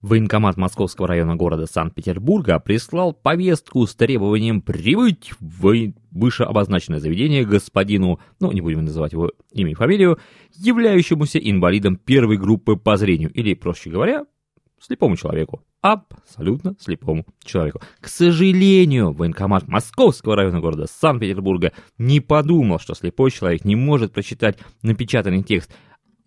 Военкомат Московского района города Санкт-Петербурга прислал повестку с требованием прибыть в вышеобозначенное заведение господину, ну не будем называть его имя и фамилию, являющемуся инвалидом первой группы по зрению, или, проще говоря, слепому человеку. Абсолютно слепому человеку. К сожалению, военкомат Московского района города Санкт-Петербурга не подумал, что слепой человек не может прочитать напечатанный текст,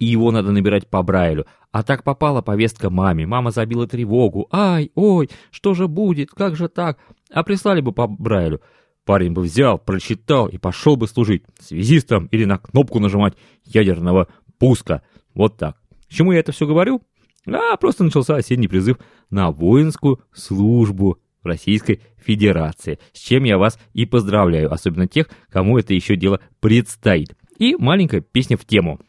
и его надо набирать по Брайлю. А так попала повестка маме. Мама забила тревогу. Ай, ой, что же будет, как же так? А прислали бы по Брайлю. Парень бы взял, прочитал и пошел бы служить связистом или на кнопку нажимать ядерного пуска. Вот так. К чему я это все говорю? А, просто начался осенний призыв на воинскую службу в Российской Федерации, с чем я вас и поздравляю, особенно тех, кому это еще дело предстоит. И маленькая песня в тему.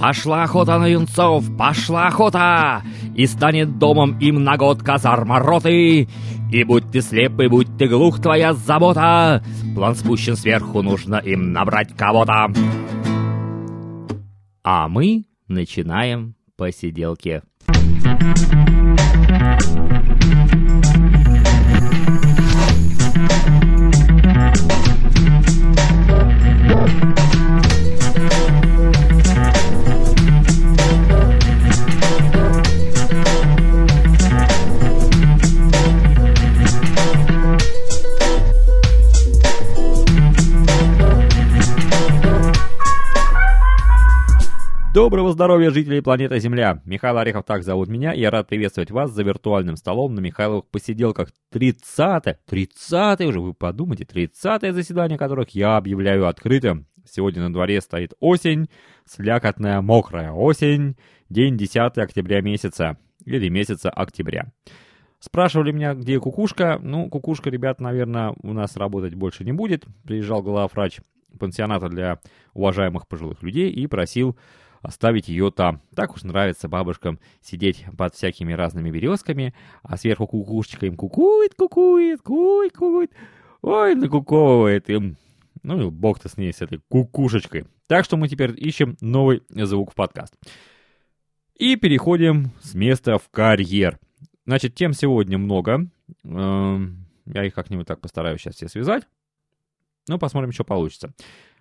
Пошла охота на юнцов, пошла охота, И станет домом им на год казарма роты. И будь ты слеп, и будь ты глух, твоя забота, План спущен сверху, нужно им набрать кого-то. А мы начинаем посиделки. Доброго здоровья, жители планеты Земля! Михаил Орехов так зовут меня, и я рад приветствовать вас за виртуальным столом на Михайловых посиделках 30-е, 30 уже, вы подумайте, 30-е заседание которых я объявляю открытым. Сегодня на дворе стоит осень, слякотная мокрая осень, день 10 октября месяца, или месяца октября. Спрашивали меня, где кукушка. Ну, кукушка, ребят, наверное, у нас работать больше не будет. Приезжал главврач пансионата для уважаемых пожилых людей и просил оставить ее там. Так уж нравится бабушкам сидеть под всякими разными березками, а сверху кукушечка им кукует, кукует, кукует, кукует. Ой, накуковывает им. Ну и бог-то с ней, с этой кукушечкой. Так что мы теперь ищем новый звук в подкаст. И переходим с места в карьер. Значит, тем сегодня много. Эм, я их как-нибудь так постараюсь сейчас все связать. Ну, посмотрим, что получится.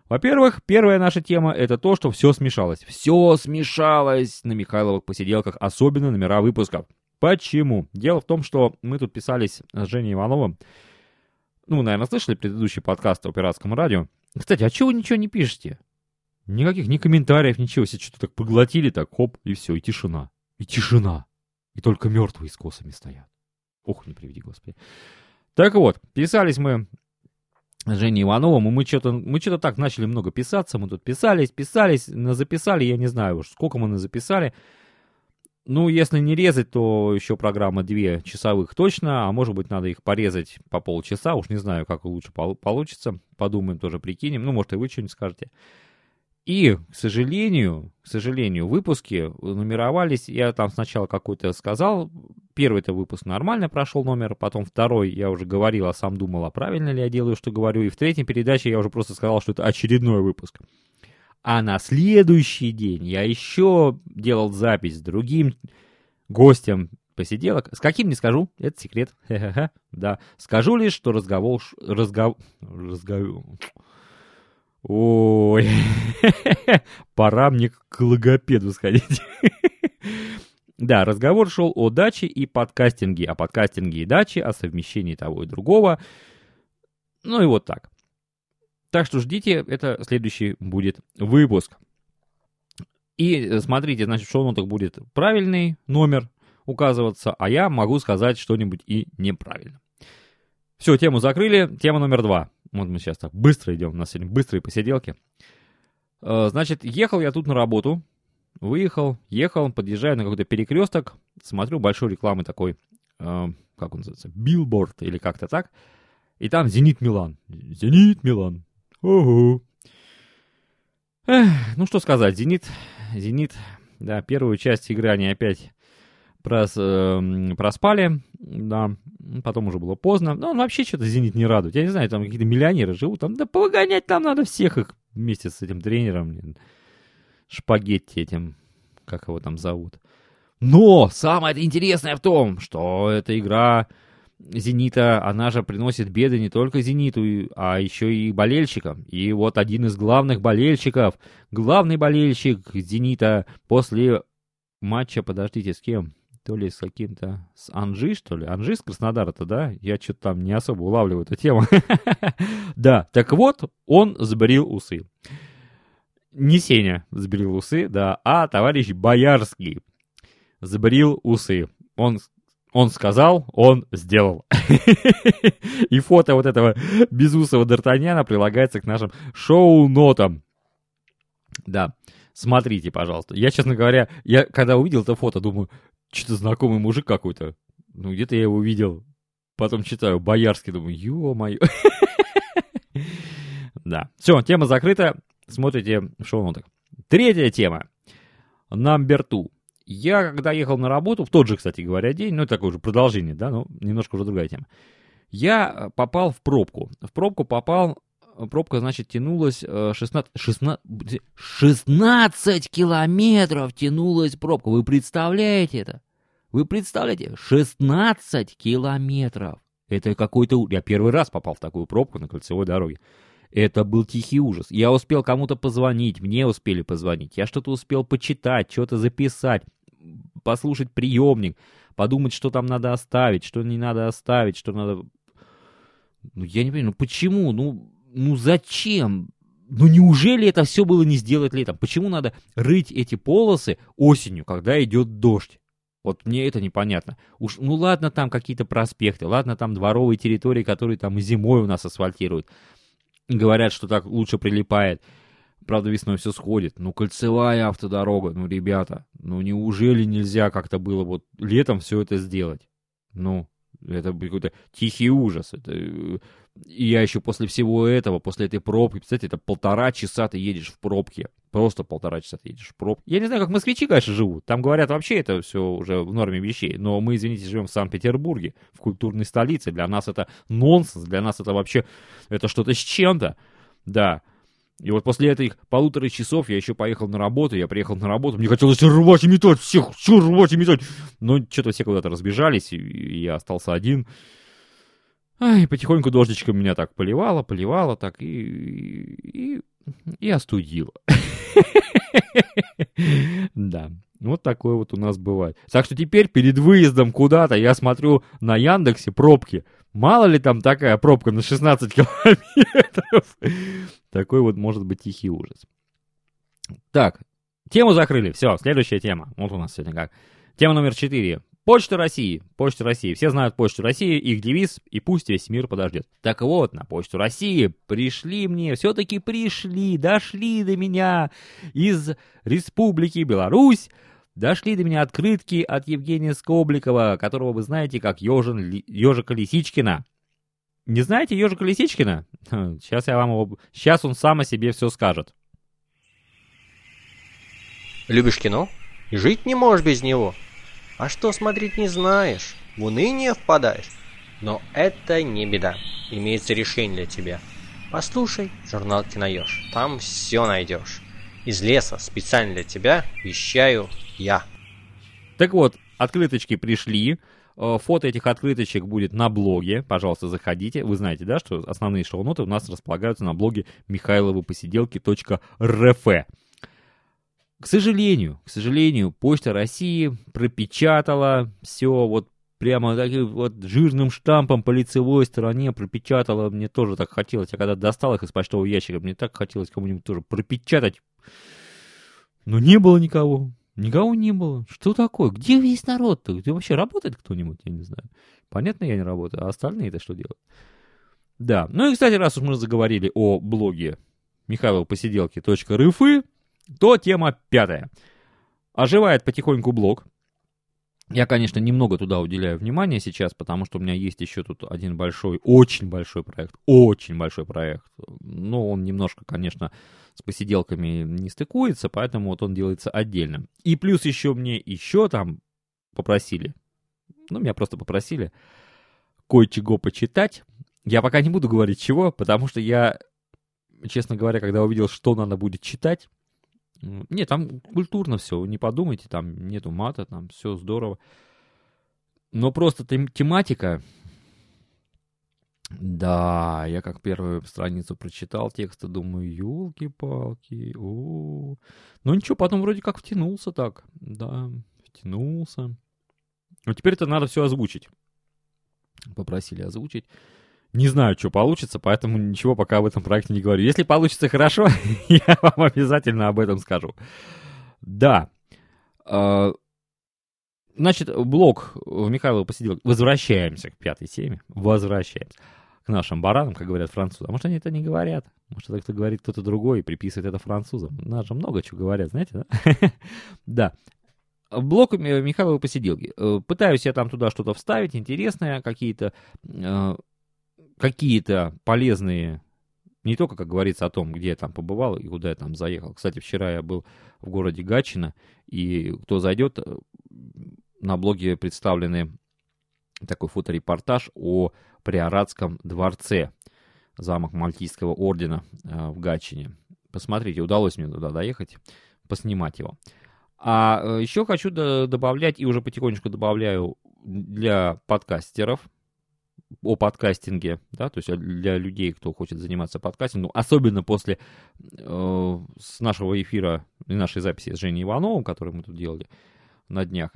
Во-первых, первая наша тема это то, что все смешалось. Все смешалось на Михайловых посиделках, особенно номера выпусков. Почему? Дело в том, что мы тут писались с Женей Ивановым. Ну, наверное, слышали предыдущий подкаст о пиратском радио. Кстати, а чего вы ничего не пишете? Никаких ни комментариев, ничего. Все что-то так поглотили, так хоп, и все, и тишина. И тишина. И только мертвые с косами стоят. Ох, не приведи, Господи. Так вот, писались мы Женей Ивановым, и мы что-то мы что-то так начали много писаться, мы тут писались, писались, записали, я не знаю уж, сколько мы записали. Ну, если не резать, то еще программа две часовых точно, а может быть надо их порезать по полчаса, уж не знаю, как лучше получится, подумаем, тоже прикинем, ну, может и вы что-нибудь скажете. И, к сожалению, к сожалению, выпуски нумеровались, я там сначала какой-то сказал, первый это выпуск нормально прошел номер, потом второй я уже говорил, а сам думал, а правильно ли я делаю, что говорю, и в третьей передаче я уже просто сказал, что это очередной выпуск. А на следующий день я еще делал запись с другим гостем посиделок. С каким не скажу, это секрет. Да, скажу лишь, что разговор... Разговор... Разговор... Ой, пора мне к логопеду сходить. Да, разговор шел о даче и подкастинге, о подкастинге и даче, о совмещении того и другого. Ну и вот так. Так что ждите, это следующий будет выпуск. И смотрите, значит, в шоу-нотах будет правильный номер указываться, а я могу сказать что-нибудь и неправильно. Все, тему закрыли. Тема номер два. Вот мы сейчас так быстро идем, у нас сегодня быстрые посиделки. Э, значит, ехал я тут на работу, выехал, ехал, подъезжаю на какой-то перекресток, смотрю большой рекламы такой, э, как он называется, билборд или как-то так, и там «Зенит Милан». «Зенит Милан». Ого. Эх, ну что сказать, «Зенит», «Зенит», да, первую часть игры они опять прос, э, проспали, да, потом уже было поздно. Но он вообще что-то «Зенит» не радует. Я не знаю, там какие-то миллионеры живут, там, да погонять там надо всех их вместе с этим тренером, блин, шпагетти этим, как его там зовут. Но самое интересное в том, что эта игра Зенита, она же приносит беды не только Зениту, а еще и болельщикам. И вот один из главных болельщиков, главный болельщик Зенита после матча, подождите, с кем? То ли с каким-то, с Анжи, что ли? Анжи с Краснодара-то, да? Я что-то там не особо улавливаю эту тему. Да, так вот, он сбрил усы. Не Сеня сбрил усы, да, а товарищ Боярский сбрил усы. Он он сказал, он сделал. И фото вот этого безусого Д'Артаньяна прилагается к нашим шоу-нотам. Да, смотрите, пожалуйста. Я, честно говоря, я когда увидел это фото, думаю, что-то знакомый мужик какой-то. Ну, где-то я его видел. Потом читаю, Боярский, думаю, ё-моё. Да, все, тема закрыта. Смотрите в шоу-нотах. Третья тема. Number two. Я, когда ехал на работу, в тот же, кстати говоря, день, ну, такое уже продолжение, да, ну, немножко уже другая тема, я э, попал в пробку. В пробку попал, пробка, значит, тянулась 16, 16, 16 километров тянулась пробка. Вы представляете это? Вы представляете? 16 километров. Это какой-то... Я первый раз попал в такую пробку на кольцевой дороге. Это был тихий ужас. Я успел кому-то позвонить, мне успели позвонить. Я что-то успел почитать, что-то записать послушать приемник, подумать, что там надо оставить, что не надо оставить, что надо... Ну, я не понимаю, ну почему? Ну, ну зачем? Ну неужели это все было не сделать летом? Почему надо рыть эти полосы осенью, когда идет дождь? Вот мне это непонятно. Уж, ну ладно, там какие-то проспекты, ладно, там дворовые территории, которые там зимой у нас асфальтируют. Говорят, что так лучше прилипает. Правда, весной все сходит. Ну, кольцевая автодорога, ну, ребята, ну, неужели нельзя как-то было вот летом все это сделать? Ну, это какой-то тихий ужас. Это... И я еще после всего этого, после этой пробки, представляете, это полтора часа ты едешь в пробке. Просто полтора часа ты едешь в пробке. Я не знаю, как москвичи, конечно, живут. Там говорят, вообще это все уже в норме вещей. Но мы, извините, живем в Санкт-Петербурге, в культурной столице. Для нас это нонсенс, для нас это вообще, это что-то с чем-то. Да. И вот после этих полутора часов я еще поехал на работу, я приехал на работу, мне хотелось рвать и метать, всех, все рвать и метать. Но что-то все куда-то разбежались, и я остался один. Ай, потихоньку дождичком меня так поливало, поливало, так и, и, и остудило. Да, вот такое вот у нас бывает. Так что теперь перед выездом куда-то я смотрю на Яндексе пробки. Мало ли там такая пробка на 16 километров. Такой вот может быть тихий ужас. Так, тему закрыли. Все, следующая тема. Вот у нас сегодня как. Тема номер 4. Почта России. Почта России. Все знают Почту России, их девиз, и пусть весь мир подождет. Так вот, на Почту России пришли мне, все-таки пришли, дошли до меня из Республики Беларусь, дошли до меня открытки от Евгения Скобликова, которого вы знаете как Ежин, Ежика Лисичкина. Не знаете Ежика Лисичкина? Сейчас я вам его... Сейчас он сам о себе все скажет. Любишь кино? Жить не можешь без него. А что смотреть не знаешь? В уныние впадаешь? Но это не беда. Имеется решение для тебя. Послушай журнал Киноеж. Там все найдешь. Из леса специально для тебя вещаю я. Так вот, открыточки пришли. Э, фото этих открыточек будет на блоге. Пожалуйста, заходите. Вы знаете, да, что основные шоу-ноты у нас располагаются на блоге михайловопосиделки.рф. К сожалению, к сожалению, Почта России пропечатала все вот прямо таким вот жирным штампом по лицевой стороне пропечатала. Мне тоже так хотелось. Я когда достал их из почтового ящика, мне так хотелось кому-нибудь тоже пропечатать. Но не было никого. Никого не было. Что такое? Где весь народ-то? Где вообще работает кто-нибудь? Я не знаю. Понятно, я не работаю, а остальные-то что делают? Да. Ну и, кстати, раз уж мы заговорили о блоге михайловпосиделки.рф, то тема пятая. Оживает потихоньку блог. Я, конечно, немного туда уделяю внимания сейчас, потому что у меня есть еще тут один большой, очень большой проект, очень большой проект. Но он немножко, конечно, с посиделками не стыкуется, поэтому вот он делается отдельно. И плюс еще мне еще там попросили, ну, меня просто попросили кое-чего почитать. Я пока не буду говорить чего, потому что я, честно говоря, когда увидел, что надо будет читать, Не, там культурно все, не подумайте, там нету мата, там все здорово. Но просто тем, тематика... Да, я как первую страницу прочитал текста, думаю, елки-палки, о, Ну ничего, потом вроде как втянулся так, да, втянулся. Но теперь это надо все озвучить. Попросили озвучить. Не знаю, что получится, поэтому ничего пока об этом проекте не говорю. Если получится хорошо, я вам обязательно об этом скажу. Да. А, значит, блок Михаила посидел. Возвращаемся к пятой теме. Возвращаемся к нашим баранам, как говорят французы. А может, они это не говорят? Может, это кто говорит кто-то другой и приписывает это французам? Нас же много чего говорят, знаете, да? Да. Блок Михайлова посиделки. Пытаюсь я там туда что-то вставить, интересное, какие-то э, какие-то полезные, не только, как говорится, о том, где я там побывал и куда я там заехал. Кстати, вчера я был в городе Гатчина, и кто зайдет, э, на блоге представлены такой фоторепортаж о Приоратском дворце, замок Мальтийского ордена э, в Гатчине. Посмотрите, удалось мне туда доехать, поснимать его. А э, еще хочу добавлять, и уже потихонечку добавляю для подкастеров, о подкастинге, да, то есть для людей, кто хочет заниматься подкастингом, особенно после э, с нашего эфира и нашей записи с Женей Ивановым, который мы тут делали на днях,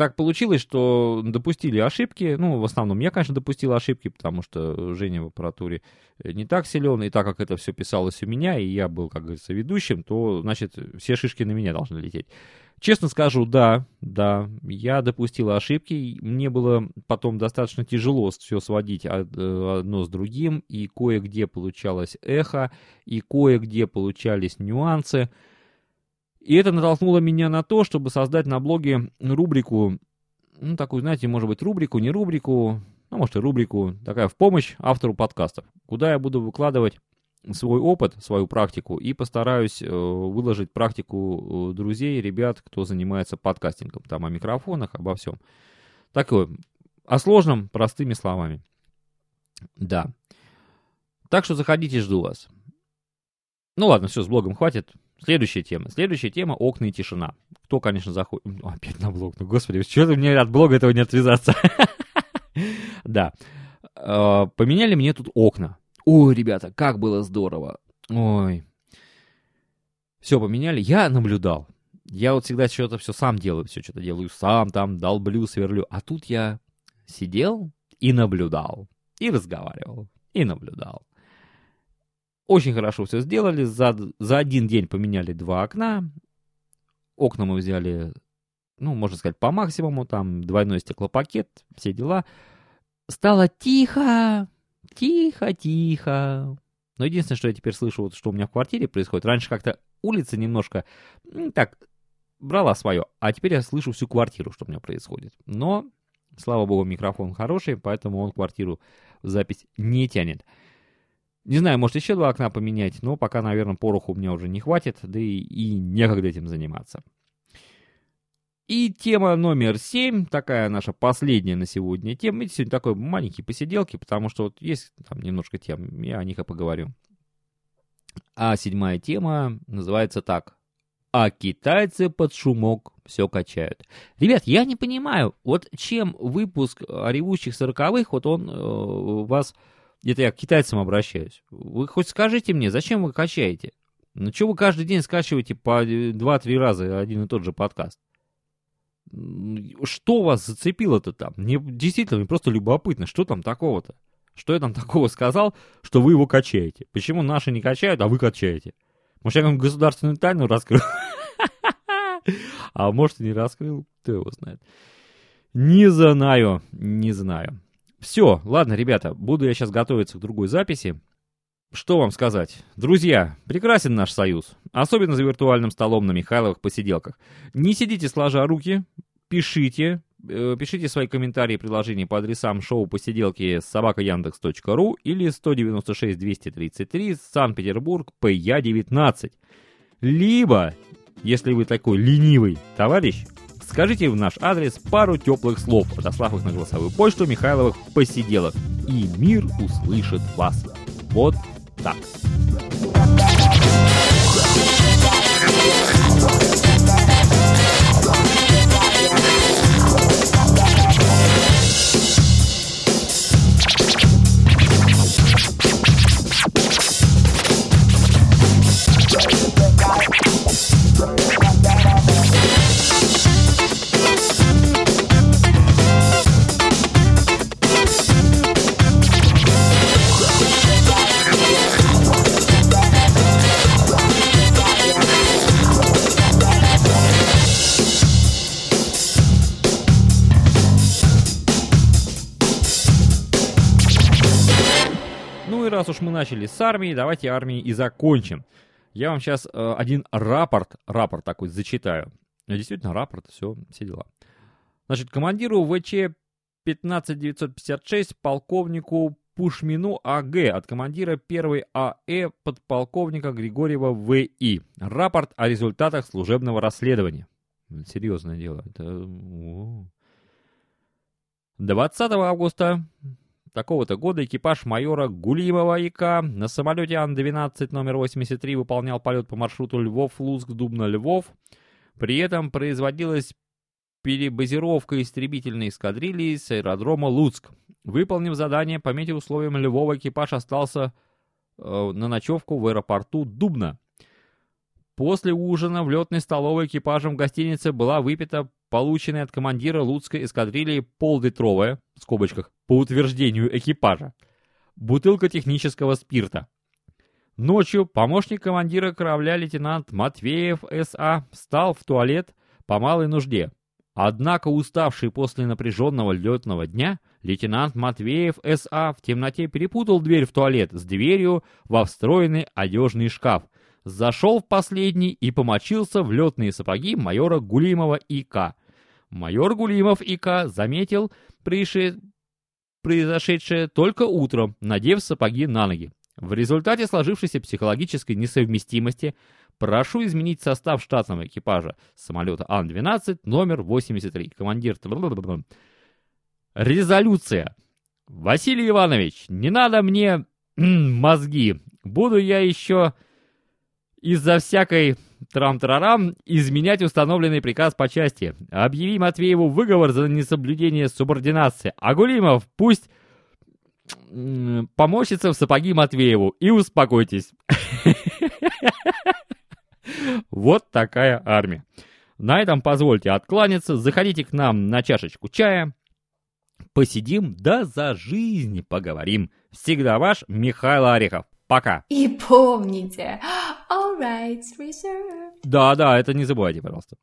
так получилось, что допустили ошибки. Ну, в основном я, конечно, допустил ошибки, потому что Женя в аппаратуре не так силен, и так как это все писалось у меня, и я был, как говорится, ведущим, то, значит, все шишки на меня должны лететь. Честно скажу, да, да, я допустил ошибки. Мне было потом достаточно тяжело все сводить э, одно с другим, и кое-где получалось эхо, и кое-где получались нюансы. И это натолкнуло меня на то, чтобы создать на блоге рубрику, ну, такую, знаете, может быть, рубрику, не рубрику, ну, может, и рубрику, такая в помощь автору подкастов, куда я буду выкладывать свой опыт, свою практику и постараюсь э, выложить практику э, друзей, ребят, кто занимается подкастингом, там о микрофонах, обо всем. Такое, о сложном, простыми словами. Да. Так что заходите, жду вас. Ну ладно, все, с блогом хватит. Следующая тема. Следующая тема – окна и тишина. Кто, конечно, заходит... Опять на блог. Ну, господи, что мне от блога этого не отвязаться? Да. Э, поменяли мне тут окна. Ой, ребята, как было здорово. Ой. Все поменяли. Я наблюдал. Я вот всегда что-то все сам делаю, все что-то делаю сам, там долблю, сверлю. А тут я сидел и наблюдал, и разговаривал, и наблюдал. Очень хорошо все сделали. За, за один день поменяли два окна. Окна мы взяли, ну, можно сказать, по максимуму. Там двойной стеклопакет, все дела. Стало тихо. Тихо, тихо. Но единственное, что я теперь слышу, вот, что у меня в квартире происходит, раньше как-то улица немножко, так, брала свое, а теперь я слышу всю квартиру, что у меня происходит. Но, слава богу, микрофон хороший, поэтому он квартиру в запись не тянет. Не знаю, может еще два окна поменять, но пока, наверное, пороху у меня уже не хватит, да и, и некогда этим заниматься. И тема номер семь, такая наша последняя на сегодня тема. Это сегодня такой маленький посиделки, потому что вот есть там немножко тем, я о них и поговорю. А седьмая тема называется так. А китайцы под шумок все качают. Ребят, я не понимаю, вот чем выпуск о ревущих сороковых, вот он э, вас, это я к китайцам обращаюсь. Вы хоть скажите мне, зачем вы качаете? Ну что вы каждый день скачиваете по 2-3 раза один и тот же подкаст? Что вас зацепило-то там? Мне действительно мне просто любопытно, что там такого-то? Что я там такого сказал, что вы его качаете? Почему наши не качают, а вы качаете? Может, я вам государственную тайну раскрыл? А может, и не раскрыл, кто его знает. Не знаю, не знаю. Все, ладно, ребята, буду я сейчас готовиться к другой записи. Что вам сказать? Друзья, прекрасен наш союз. Особенно за виртуальным столом на Михайловых посиделках. Не сидите сложа руки, пишите, э, пишите свои комментарии и предложения по адресам шоу посиделки собакаяндекс.ру или 196 233 Санкт-Петербург ПЯ-19. Либо, если вы такой ленивый товарищ, скажите в наш адрес пару теплых слов, отослав их на голосовую почту Михайловых посиделок, и мир услышит вас. Вот так. Начали с армии, давайте армией и закончим. Я вам сейчас э, один рапорт, рапорт такой зачитаю. Действительно, рапорт, все, все дела. Значит, командиру ВЧ 15956 полковнику Пушмину АГ от командира 1 АЭ подполковника Григорьева ВИ. Рапорт о результатах служебного расследования. Серьезное дело. Это... 20 августа такого-то года экипаж майора Гулимова ИК на самолете Ан-12 номер 83 выполнял полет по маршруту Львов-Луцк-Дубна-Львов. При этом производилась перебазировка истребительной эскадрильи с аэродрома Луцк. Выполнив задание по метеоусловиям Львова, экипаж остался э, на ночевку в аэропорту Дубна. После ужина в летной столовой экипажем гостиницы была выпита полученная от командира Луцкой эскадрильи поллитровая, в скобочках, по утверждению экипажа, бутылка технического спирта. Ночью помощник командира корабля лейтенант Матвеев С.А. встал в туалет по малой нужде. Однако уставший после напряженного летного дня, лейтенант Матвеев С.А. в темноте перепутал дверь в туалет с дверью во встроенный одежный шкаф, зашел в последний и помочился в летные сапоги майора Гулимова И.К. Майор Гулимов И.К. заметил произошедшее только утром, надев сапоги на ноги. В результате сложившейся психологической несовместимости прошу изменить состав штатного экипажа самолета Ан-12 номер 83. Командир... Резолюция. Василий Иванович, не надо мне мозги. Буду я еще из-за всякой трам-трарам изменять установленный приказ по части. Объяви Матвееву выговор за несоблюдение субординации. А Гулимов пусть помощится в сапоги Матвееву. И успокойтесь. Вот такая армия. На этом позвольте откланяться. Заходите к нам на чашечку чая. Посидим, да за жизнь поговорим. Всегда ваш Михаил Орехов. Пока. И помните, rights reserved. Да, да, это не забывайте, пожалуйста.